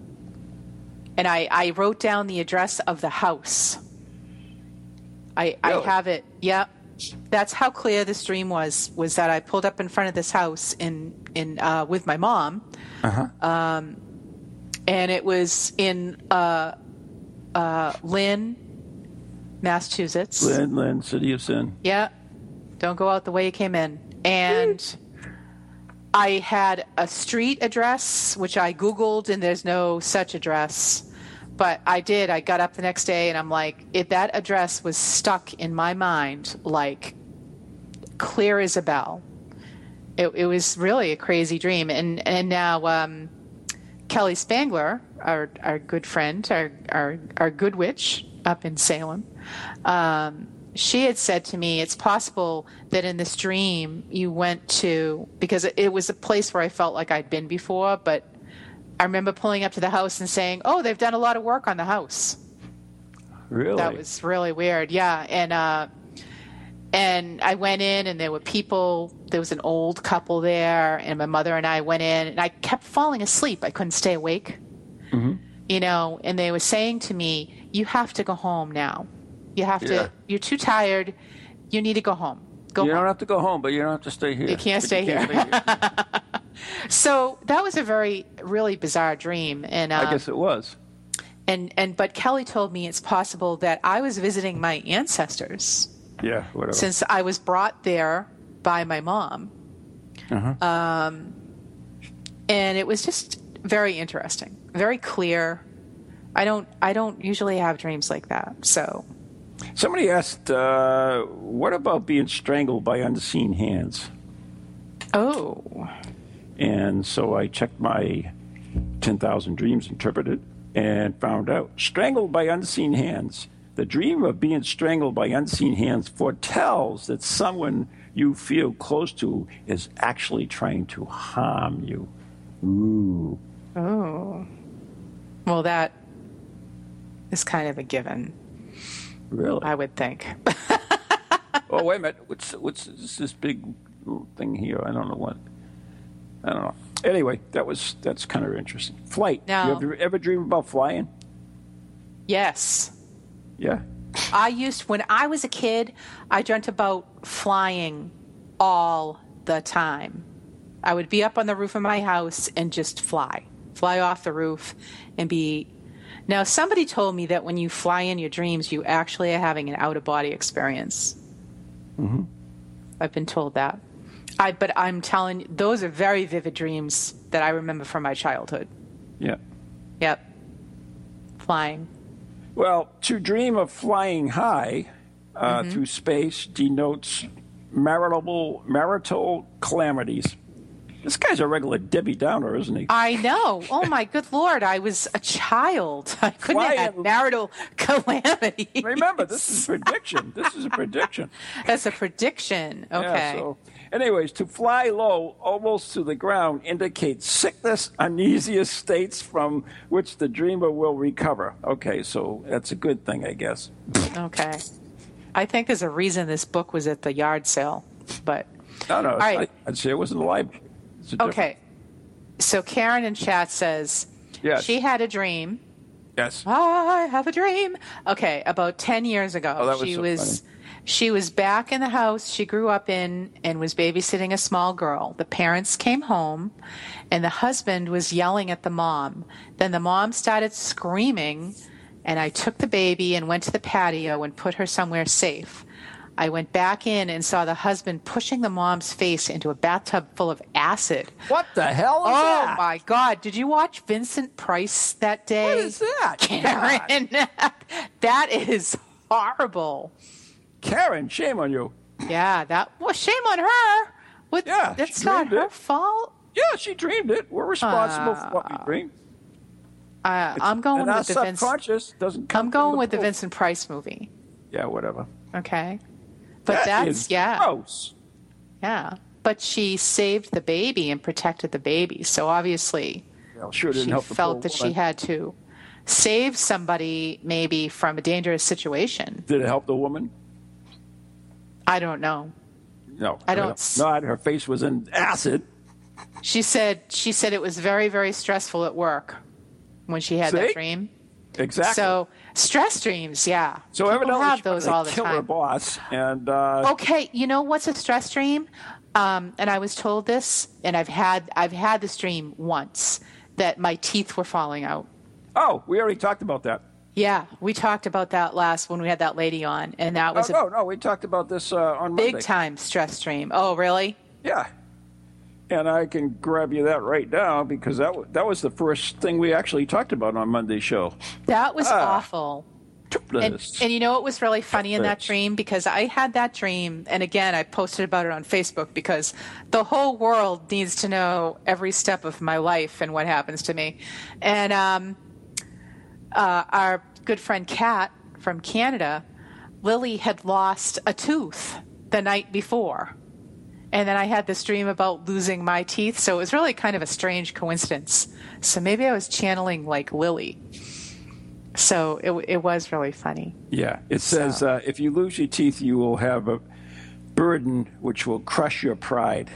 and I, I wrote down the address of the house. I, I have it. Yep. That's how clear this dream was. Was that I pulled up in front of this house in in uh, with my mom, Uh-huh. um, and it was in uh, uh, Lynn, Massachusetts. Lynn, Lynn, City of Sin. Yeah. Don't go out the way you came in. And I had a street address, which I Googled, and there's no such address. But I did. I got up the next day, and I'm like, if that address was stuck in my mind, like clear as a bell. It, it was really a crazy dream. And and now um, Kelly Spangler, our our good friend, our our our good witch up in Salem, um, she had said to me, "It's possible that in this dream you went to because it, it was a place where I felt like I'd been before, but I remember pulling up to the house and saying, "Oh, they've done a lot of work on the house." Really? That was really weird. Yeah, and uh, and I went in, and there were people. There was an old couple there, and my mother and I went in, and I kept falling asleep. I couldn't stay awake. You know, and they were saying to me, "You have to go home now. You have Yeah. to. You're too tired. You need to go home. Go you home." don't have to go home, but you don't have to stay here. You can't But stay here. so that was a very, really bizarre dream, and uh, I guess it was. and and but Kelly told me it's possible that I was visiting my ancestors Yeah, whatever. since I was brought there by my mom. Uh-huh. Um, and it was just very interesting, very clear. I don't I don't usually have dreams like that. So Somebody asked, uh, "What about being strangled by unseen hands?" oh And so I checked my 10,000 Dreams Interpreted and found out strangled by unseen hands. The dream of being strangled by unseen hands foretells that someone you feel close to is actually trying to harm you. Ooh. oh well that is kind of a given, Really? I would think. oh, wait a minute. What's, what's this, this big thing here? I don't know what. I don't know. Anyway, that was that's kind of interesting. Flight. No. You ever, ever dream about flying? yes. Yeah. I used when I was a kid, I dreamt about flying all the time. I would be up on the roof of my house and just fly, fly off the roof and be. Now, somebody told me that when you fly in your dreams, you actually are having an out of body experience. Mm-hmm. I've been told that. I, but I'm telling you, those are very vivid dreams that I remember from my childhood. Yeah. Yep. Flying. Well, to dream of flying high uh, Mm-hmm. through space denotes marital marital calamities. This guy's a regular Debbie Downer, isn't he? I know. Oh my good lord! I was a child. I couldn't have had marital calamity. Remember, this is a prediction. This is a prediction. That's a prediction. Okay. Yeah, so, anyways, to fly low, almost to the ground, indicates sickness, uneasiest states from which the dreamer will recover. Okay, so that's a good thing, I guess. Okay. I think there's a reason this book was at the yard sale, but No, no, right. I'd say it was in the library. It's a different- okay. So Karen in chat says Yes. she had a dream. Yes. I have a dream. Okay, about ten years ago, Oh, that was she so was funny. She was back in the house she grew up in and was babysitting a small girl. The parents came home, and the husband was yelling at the mom. Then the mom started screaming, and I took the baby and went to the patio and put her somewhere safe. I went back in and saw the husband pushing the mom's face into a bathtub full of acid. What the hell is Oh that? Oh my God! Did you watch Vincent Price that day? What is that? Karen? that is horrible. Karen, shame on you. Yeah, that well, shame on her. What, Yeah, that's not her it. fault. Yeah, she dreamed it. We're responsible for what we dream. Uh, I'm going and with the Vince. doesn't come I'm going from with the. Vincent Price movie. Yeah, whatever. Okay, but That that's yeah, gross. yeah. But she saved the baby and protected the baby, so obviously Well, sure she felt that she had to save somebody maybe from a dangerous situation. Did it help the woman? I don't know. No. I don't Not. Her face was in acid. She said she said it was very very stressful at work when she had See? that dream. Exactly. So stress dreams, yeah. So People evidently have those all the killer time. boss, and uh, Okay, you know what's a stress dream? Um, and I was told this, and I've had I've had this dream once that my teeth were falling out. oh, we already talked about that. Yeah, we talked about that last when we had that lady on, and that Oh, was a no, no, we talked about this uh, on big Monday. time stress stream. Oh, really? Yeah. And I can grab you that right now because that was, that was the first thing we actually talked about on Monday's show. That was Ah. awful. And, and you know what was really funny in that dream? Because I had that dream, and again, I posted about it on Facebook because the whole world needs to know every step of my life and what happens to me. And um, uh, our good friend Kat from Canada, Lily had lost a tooth the night before. And then I had this dream about losing my teeth. So it was really kind of a strange coincidence. So maybe I was channeling like Lily. So it, it was really funny. yeah, it says uh, if you lose your teeth, you will have a burden which will crush your pride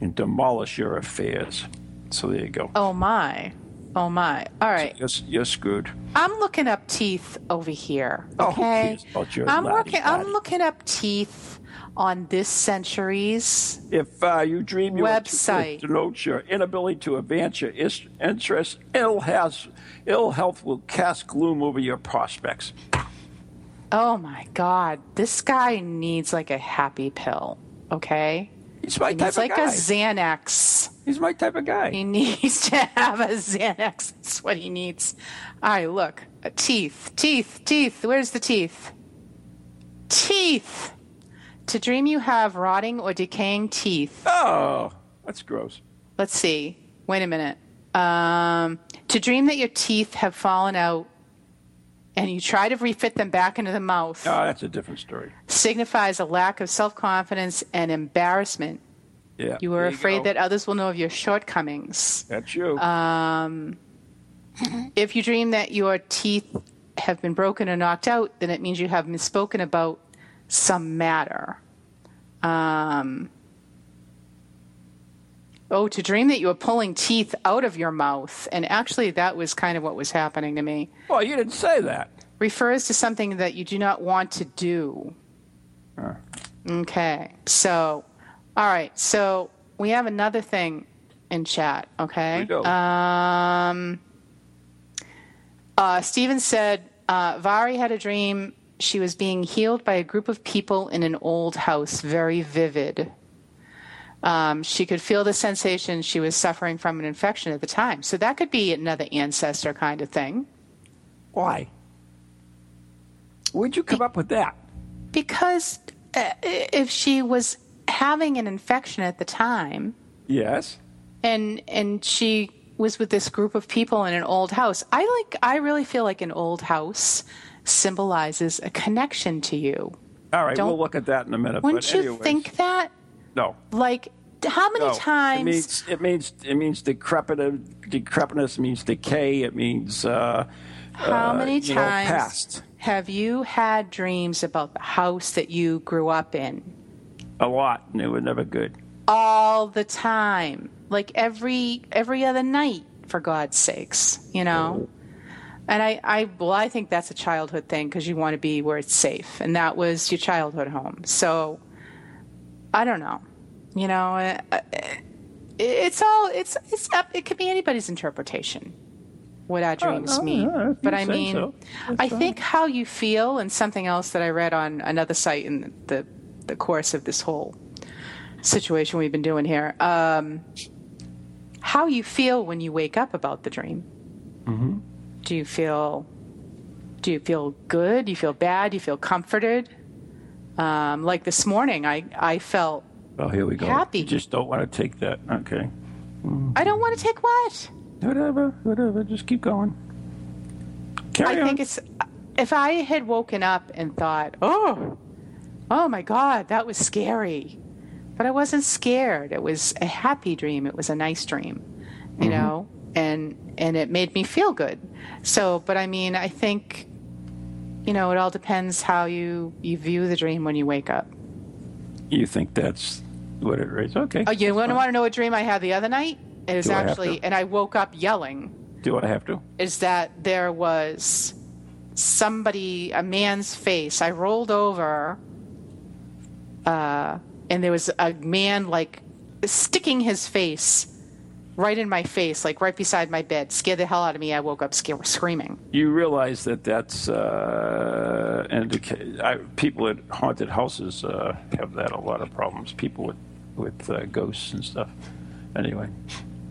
and demolish your affairs. So there you go. Oh my. Oh my. All right. You're, you're screwed. I'm looking up teeth over here. Oh, Okay. about I'm laddie working I'm looking up teeth on this century's If uh, you dream your Website. denotes your inability to advance your is- interests, ill, has, ill health will cast gloom over your prospects. Oh my god. This guy needs like a happy pill. Okay? He's my type needs of like guy. a Xanax. He's my type of guy. He needs to have a Xanax. That's what he needs. All right, look. Teeth, teeth, teeth. Where's the teeth? Teeth. To dream you have rotting or decaying teeth. Oh, that's gross. Let's see. Wait a minute. Um, to dream that your teeth have fallen out and you try to refit them back into the mouth Oh, that's a different story. signifies a lack of self confidence and embarrassment. Yeah. You are afraid go. that others will know of your shortcomings. That's you. If you dream that your teeth have been broken or knocked out, then it means you have misspoken about some matter. Um, oh, to dream that you were pulling teeth out of your mouth, and actually that was kind of what was happening to me, well, you didn't say that. refers to something that you do not want to do. Okay, so, all right, so we have another thing in chat, okay? We do. Um, uh, Steven said uh, Vari had a dream she was being healed by a group of people in an old house, very vivid. Um, she could feel the sensation she was suffering from an infection at the time. So that could be another ancestor kind of thing. Why? Where'd you come up with that? Because uh, if she was having an infection at the time, Yes. and and she was with this group of people in an old house. I like I really feel like an old house symbolizes a connection to you. All right, Don't- we'll look at that in a minute. Wouldn't you anyways, think that? No. Like how many No. times It means it means it means decrepit decrepitness means decay. It means uh, how uh, many know, times past. have you had dreams about the house that you grew up in? A lot, and they were never good. all the time like every every other night for god's sakes you know and i i well i think that's a childhood thing because you want to be where it's safe and that was your childhood home so i don't know you know uh, uh, it's all it's it's up it could be anybody's interpretation what our dreams no, mean yeah, but i mean so. i think how you feel and something else that i read on another site in the the course of this whole situation we've been doing here. Um, how you feel when you wake up about the dream? Mm-hmm. Do you feel? Do you feel good? Do you feel bad? Do you feel comforted? Um, like this morning, I I felt Well, here we go. Happy. You just don't want to take that. Okay. I don't want to take what Whatever, whatever. Just keep going. Carry I on. think it's uh, if I had woken up and thought, oh, oh my God, that was scary, but I wasn't scared. It was a happy dream. It was a nice dream, you mm-hmm. know, and and it made me feel good. So, but I mean, I think, you know, it all depends how you you view the dream when you wake up. you think that's what it is? Okay. Oh, you want to want to know what dream I had the other night? It was Do I have actually, to? and I woke up yelling. Do I have to? is that there was somebody, a man's face. I rolled over, uh, and there was a man like sticking his face right in my face, like right beside my bed. Scared the hell out of me. I woke up scared, screaming. You realize that that's uh, indica- I, people at haunted houses uh, have that a lot of problems. People with with uh, ghosts and stuff. Anyway,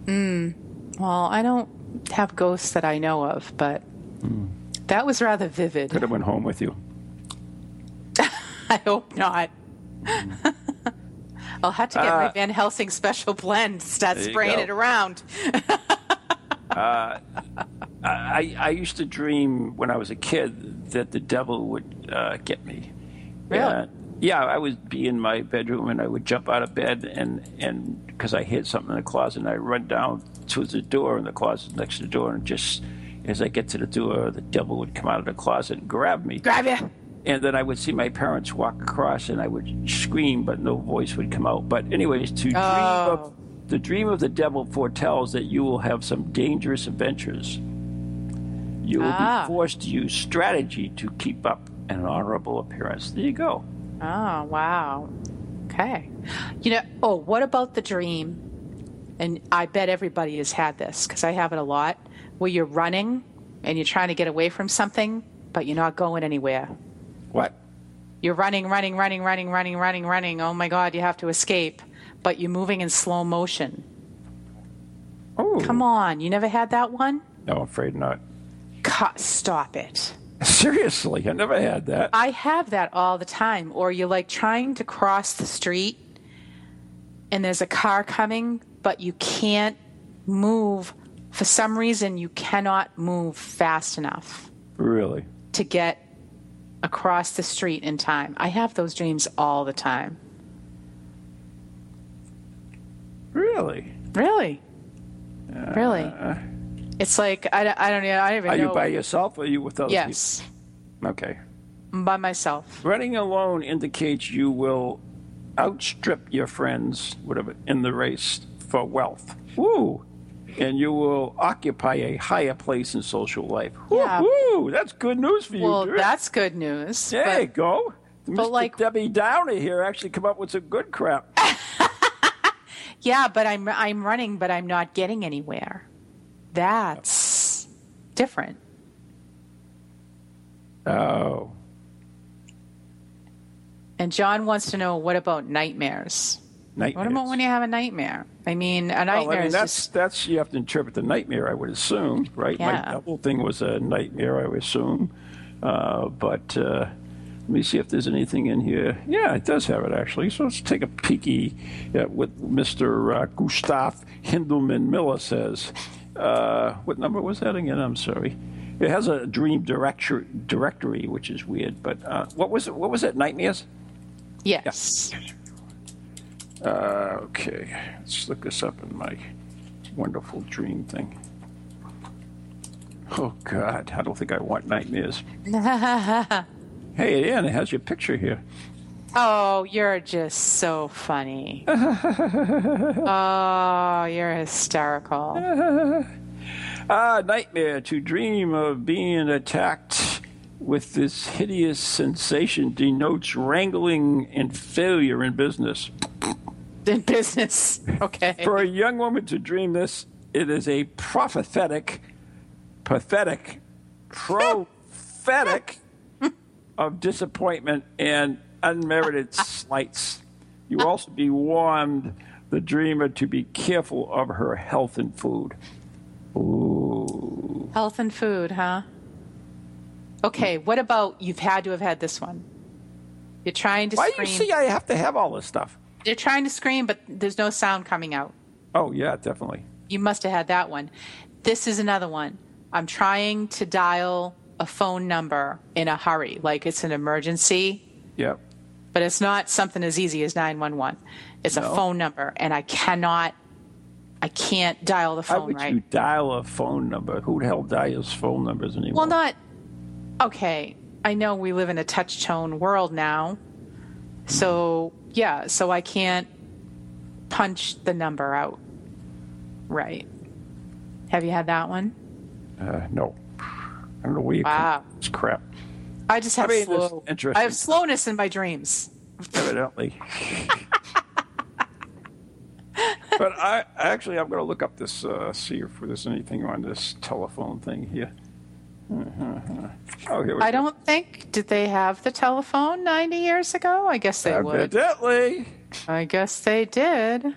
Mm. Well, I don't have ghosts that I know of, but that was rather vivid. could have went home with you. I hope not. I'll have to get my Van Helsing special blend, start Uh, spraying it around. I, I used to dream when I was a kid that the devil would uh, get me. Really? Uh, yeah, I would be in my bedroom and I would jump out of bed and and because I hid something in the closet and I run down to the door in the closet next to the door and just as I get to the door, the devil would come out of the closet and grab me. Grab you. And then I would see my parents walk across, and I would scream, but no voice would come out. But anyways, to dream Oh. of the dream of the devil foretells that you will have some dangerous adventures. You will Ah. be forced to use strategy to keep up an honorable appearance. There you go. Oh, wow. Okay. You know, oh, what about the dream? And I bet everybody has had this because I have it a lot where you're running and you're trying to get away from something, but you're not going anywhere. What? You're running, running, running, running, running, running, running. Oh my God, you have to escape, but you're moving in slow motion. Oh, Come on, you never had that one? No, I'm afraid not. Cut, stop it. Seriously, I never had that. I have that all the time. Or you're like trying to cross the street and there's a car coming, but you can't move. For some reason, you cannot move fast enough Really? to get across the street in time. I have those dreams all the time. Really? Really? Uh, really? It's like, I, don't- I don't know. I don't even Are know. you by yourself or are you with others? yes, Okay. I'm by myself. Running alone indicates you will outstrip your friends whatever, in the race for wealth. Woo! And you will occupy a higher place in social life. Yeah. woo, That's good news for you. Well, dear. that's good news. there but- you go. Mr. like- Debbie Downer here actually come up with some good crap. Yeah, but I'm I'm running, but I'm not getting anywhere. That's different. Oh. And John wants to know what about nightmares? Nightmares. What about when you have a nightmare? I mean, a Well, nightmare I mean, that's just that's you have to interpret the nightmare. I would assume, right? My Yeah. double thing was a nightmare. I would assume, uh, but uh, let me see if there's anything in here. Yeah, it does have it actually. So let's take a peeky at what Mr. Uh, Gustav Hindelman Miller says. Uh, what number was that again? I'm sorry. It has a dream director, directory, which is weird. But uh, what was it? What was it? Nightmares. yes. Uh, okay, let's look this up in my wonderful dream thing. Oh God, I don't think I want nightmares. hey, Ann, it has your picture here. Oh, you're just so funny. oh, you're hysterical. Ah, nightmare to dream of being attacked with this hideous sensation denotes wrangling and failure in business. In business, okay. For a young woman to dream this, it is a prophetic, pathetic, prophetic of disappointment and unmerited slights. You also be warned, the dreamer, to be careful of her health and food. Ooh. Health and food, huh? Okay, what about you've had to have had this one? You're trying to Why do you see I have to have all this stuff? You're trying to scream, but there's no sound coming out. Oh, yeah, definitely. You must have had that one. This is another one. I'm trying to dial a phone number in a hurry, like it's an emergency, Yep. but it's not something as easy as 911. It's No. a phone number, and I cannot, I can't dial the phone. How would right. you dial a phone number? Who the hell dials phone numbers anymore? Well, not okay. I know we live in a touch tone world now, so yeah, so I can't punch the number out. Right? Have you had that one? Uh, no. I don't know where you Wow. come this crap. I just have I mean, slow. I have slowness in my dreams. Evidently. but I actually, I'm going to look up this, uh, see if there's anything on this telephone thing here. Mm-hmm. Oh, here we I don't think did they have the telephone 90 years ago? I guess they would. Evidently. I guess they did.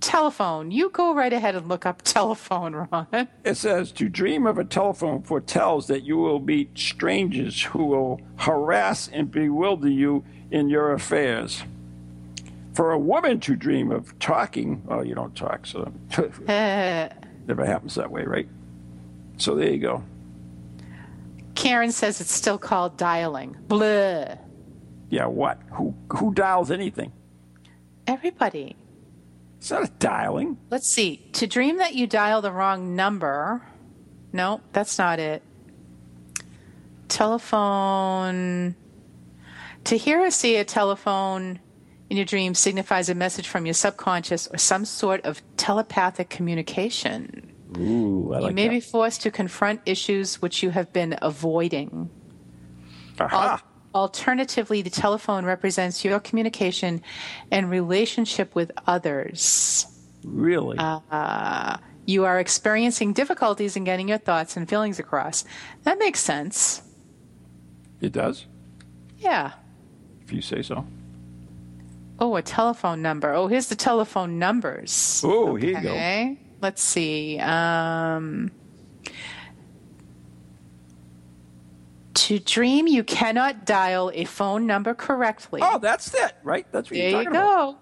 Telephone. You go right ahead and look up telephone, Ron. It says to dream of a telephone foretells that you will meet strangers who will harass and bewilder you in your affairs. For a woman to dream of talking, well, you don't talk, so never happens that way, right? So there you go. Karen says it's still called dialing. Blah. Yeah, what? Who who dials anything? Everybody. It's not a dialing. Let's see. To dream that you dial the wrong number. No, that's not it. Telephone. To hear or see a telephone in your dream signifies a message from your subconscious or some sort of telepathic communication. Ooh, I you may that. be forced to confront issues which you have been avoiding. Aha. Alternatively, the telephone represents your communication and relationship with others. really? Uh, you are experiencing difficulties in getting your thoughts and feelings across. That makes sense. it does, Yeah. if you say so. Oh, a telephone number. Oh, here's the telephone numbers. Oh, here you go. Let's see. Um, to dream, you cannot dial a phone number correctly. Oh, that's it, right? That's what There you're you talking about. go.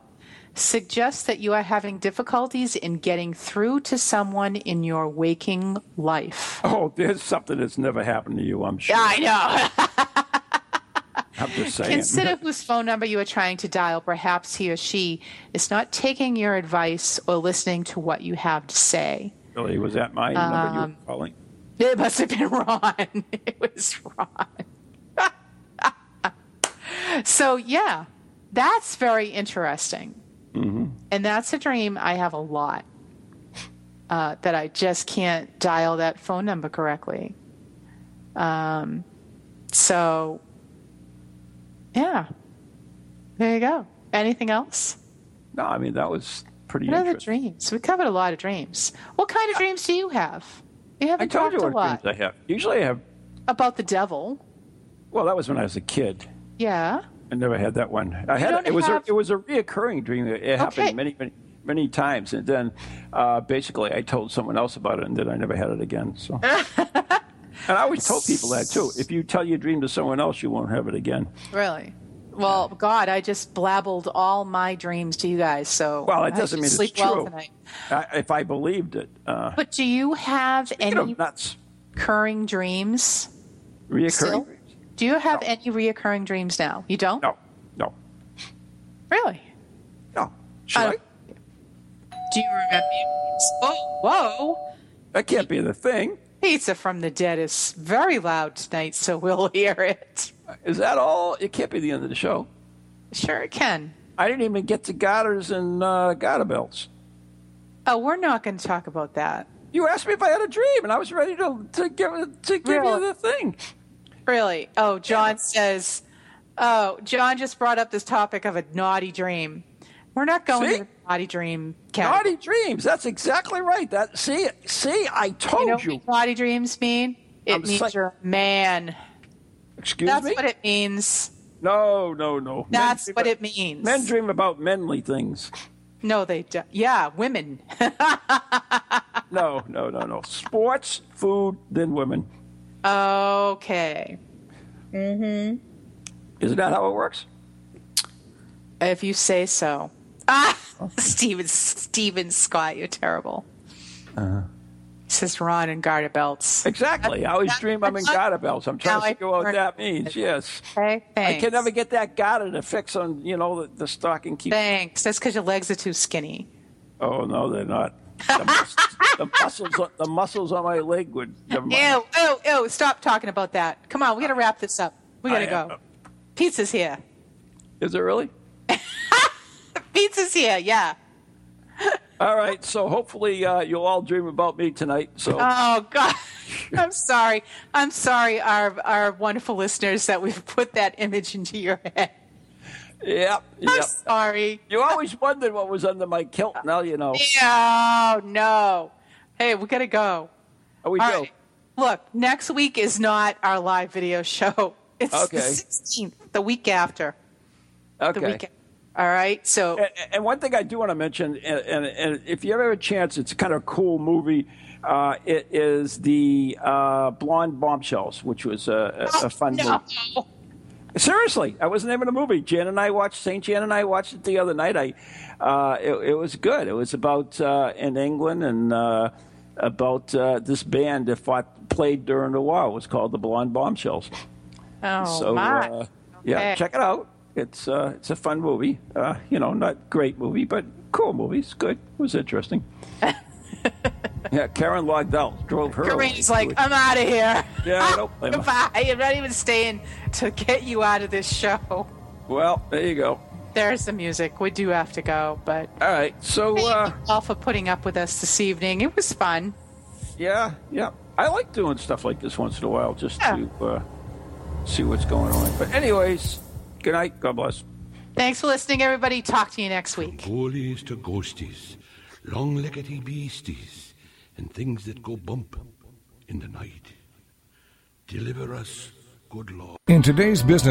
Suggests that you are having difficulties in getting through to someone in your waking life. Oh, there's something that's never happened to you, I'm sure. I know. I'm just saying. Consider whose phone number you are trying to dial. Perhaps he or she is not taking your advice or listening to what you have to say. Really, was that my number Um, you were calling? It must have been Ron. It was Ron. so, yeah, that's very interesting. And that's a dream I have a lot uh, that I just can't dial that phone number correctly. Um, so, yeah, there you go. Anything else? No, I mean that was pretty What other interesting. dreams? We covered a lot of dreams. What kind of dreams do you have? You I haven't I told you what lot dreams I have. Usually I have. about the devil. Well, that was when I was a kid. Yeah. I never had that one. I had don't it was have- a it was a reoccurring dream. It it happened many many many times, and then uh, basically I told someone else about it, and then I never had it again. So. And I always told people that too. If you tell your dream to someone else, you won't have it again. Really? Well, God, I just blabbled all my dreams to you guys. So Well, it doesn't should mean it's sleep true. well tonight. I, if I believed it, uh, But do you have any nuts, recurring dreams? reoccurring. Still? dreams. Do you have No. any reoccurring dreams now? You don't? No, no, Really? no. Should I I? don't- Do you remember? Whoa, whoa! That can't be the thing. Pizza from the Dead is very loud tonight, so we'll hear it. Is that all? It can't be the end of the show. Sure, it can. I didn't even get to garters and uh. Oh, we're not going to talk about that. You asked me if I had a dream, and I was ready to to give to give Really? you the thing. Really? Oh, John says, oh, John just brought up this topic of a naughty dream. We're not going See? to the naughty dream category. Naughty dreams. That's exactly right. That see see. I told You you. know what naughty dreams mean? It I'm means saying- you're a man. Excuse That's me. That's what it means. no, no, no. That's what it means. Men dream about menly things. No, they don't. Yeah, women. No, no, no, no. Sports, food, then women. okay. Mm-hmm. Isn't that how it works? If you say so. Ah, Steven, Steven Scott, you're terrible. Uh-huh. Says Ron and Garter belts. Exactly. I always dream I'm in garter belts. I'm trying Now to figure out what that means. Yes. Okay, I can never get that garter to fix on, you know, the, the stocking keep. Thanks. That's because your legs are too skinny. Oh no, they're not. The, mus- the muscles, on- the muscles on my leg would. Ew, ew, ew. Stop talking about that. Come on, we got to wrap this up. We got to go. Pizza's here. Is it really? Pizza's here, yeah. All right. So hopefully uh, you'll all dream about me tonight. So Oh, God. I'm sorry. I'm sorry, our our wonderful listeners, that we've put that image into your head. Yep. I'm Yep. sorry. You always wondered what was under my kilt. Now you know. No, no. Hey, we gotta go. Oh, we All do. right. Look, next week is not our live video show. It's Okay. the 16th, the week after. The Okay. week. All right. So And, and one thing I do want to mention, and, and, and if you ever have a chance, it's kind of a cool movie. Uh, it is the uh, Blonde Bombshells, which was a, a, a fun no. movie. Seriously, I was the name of the movie. Jan and I watched Saint Jan and I watched it the other night. I, uh, it, it was good. It was about uh, in England and uh, about uh, this band that fought, played during the war. It was called the Blonde Bombshells. Oh so my. uh, yeah, Okay. check it out. It's uh, it's a fun movie. Uh, you know, not great movie, but cool movie. It's good. It was interesting. yeah, Karen Logdell drove her. Away. like, I'm out of here. Yeah, I don't blame. Goodbye. I'm not even staying to get you out of this show. well, there you go. There's the music. We do have to go, but All right, so uh, all for putting up with us this evening. It was fun. yeah, yeah, I like doing stuff like this once in a while just Yeah. to uh, see what's going on. But anyways, good night. God bless. Thanks for listening, everybody. Talk to you next week. Ghoulies to ghosties, long leggedy beasties, and things that go bump in the night. Deliver us, good Lord. In today's business